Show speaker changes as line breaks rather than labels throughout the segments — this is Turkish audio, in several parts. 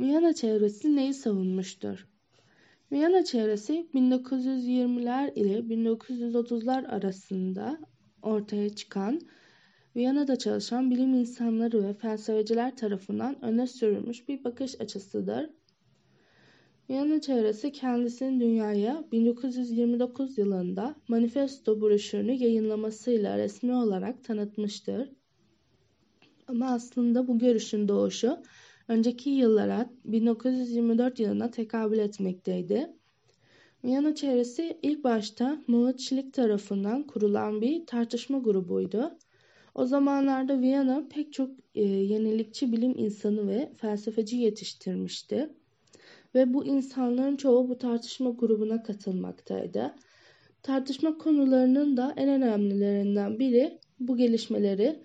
Viyana çevresi neyi savunmuştur? Viyana çevresi 1920'ler ile 1930'lar arasında ortaya çıkan Viyana'da çalışan bilim insanları ve felsefeciler tarafından öne sürülmüş bir bakış açısıdır. Viyana çevresi kendisini dünyaya 1929 yılında manifesto broşürünü yayınlamasıyla resmi olarak tanıtmıştır. Ama aslında bu görüşün doğuşu önceki yıllara 1924 yılına tekabül etmekteydi. Viyana çevresi ilk başta Murat Schlick tarafından kurulan bir tartışma grubuydu. O zamanlarda Viyana pek çok e, yenilikçi bilim insanı ve felsefeci yetiştirmişti. Ve bu insanların çoğu bu tartışma grubuna katılmaktaydı. Tartışma konularının da en önemlilerinden biri bu gelişmeleri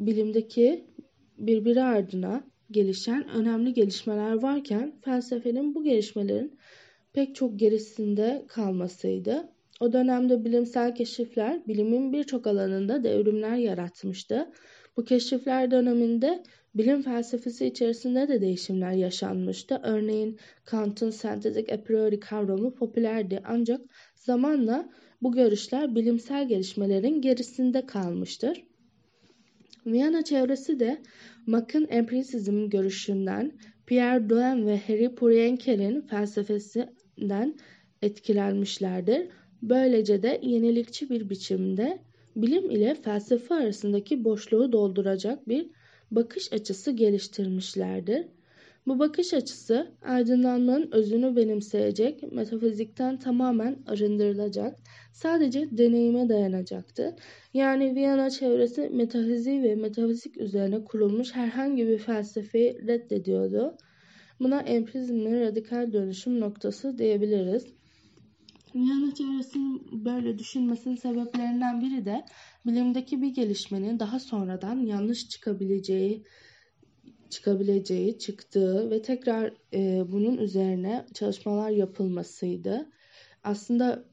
bilimdeki birbiri ardına gelişen önemli gelişmeler varken felsefenin bu gelişmelerin pek çok gerisinde kalmasıydı. O dönemde bilimsel keşifler bilimin birçok alanında devrimler yaratmıştı. Bu keşifler döneminde bilim felsefesi içerisinde de değişimler yaşanmıştı. Örneğin Kant'ın sentetik a priori kavramı popülerdi ancak zamanla bu görüşler bilimsel gelişmelerin gerisinde kalmıştır. Viyana çevresi de Mach'ın empirisizm görüşünden, Pierre Duhem ve Harry Pourienkel'in felsefesinden etkilenmişlerdir. Böylece de yenilikçi bir biçimde bilim ile felsefe arasındaki boşluğu dolduracak bir bakış açısı geliştirmişlerdir. Bu bakış açısı aydınlanmanın özünü benimseyecek, metafizikten tamamen arındırılacak, sadece deneyime dayanacaktı. Yani Viyana çevresi metafizik ve metafizik üzerine kurulmuş herhangi bir felsefeyi reddediyordu. Buna empirizmin radikal dönüşüm noktası diyebiliriz. Viyana çevresinin böyle düşünmesinin sebeplerinden biri de bilimdeki bir gelişmenin daha sonradan yanlış çıkabileceği çıkabileceği, çıktığı ve tekrar e, bunun üzerine çalışmalar yapılmasıydı. Aslında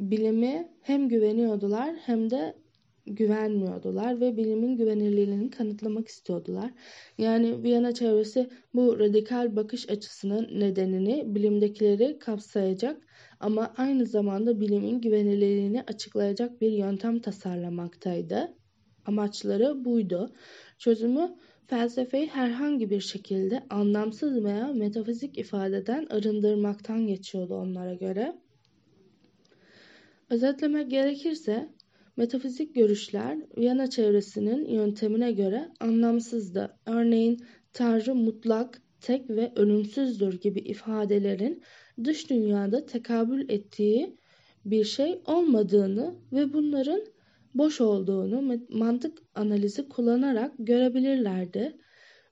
bilimi hem güveniyordular hem de güvenmiyordular ve bilimin güvenilirliğini kanıtlamak istiyordular. Yani Viyana çevresi bu radikal bakış açısının nedenini bilimdekileri kapsayacak ama aynı zamanda bilimin güvenilirliğini açıklayacak bir yöntem tasarlamaktaydı. Amaçları buydu. Çözümü felsefeyi herhangi bir şekilde anlamsız veya metafizik ifadeden arındırmaktan geçiyordu onlara göre. Özetlemek gerekirse metafizik görüşler Viyana çevresinin yöntemine göre anlamsızdı. Örneğin Tanrı mutlak, tek ve ölümsüzdür gibi ifadelerin dış dünyada tekabül ettiği bir şey olmadığını ve bunların boş olduğunu mantık analizi kullanarak görebilirlerdi.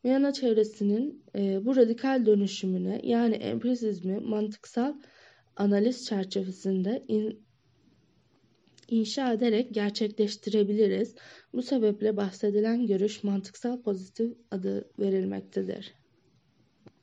Viyana çevresinin e, bu radikal dönüşümüne yani empirizmi mantıksal analiz çerçevesinde in, inşa ederek gerçekleştirebiliriz. Bu sebeple bahsedilen görüş mantıksal pozitif adı verilmektedir.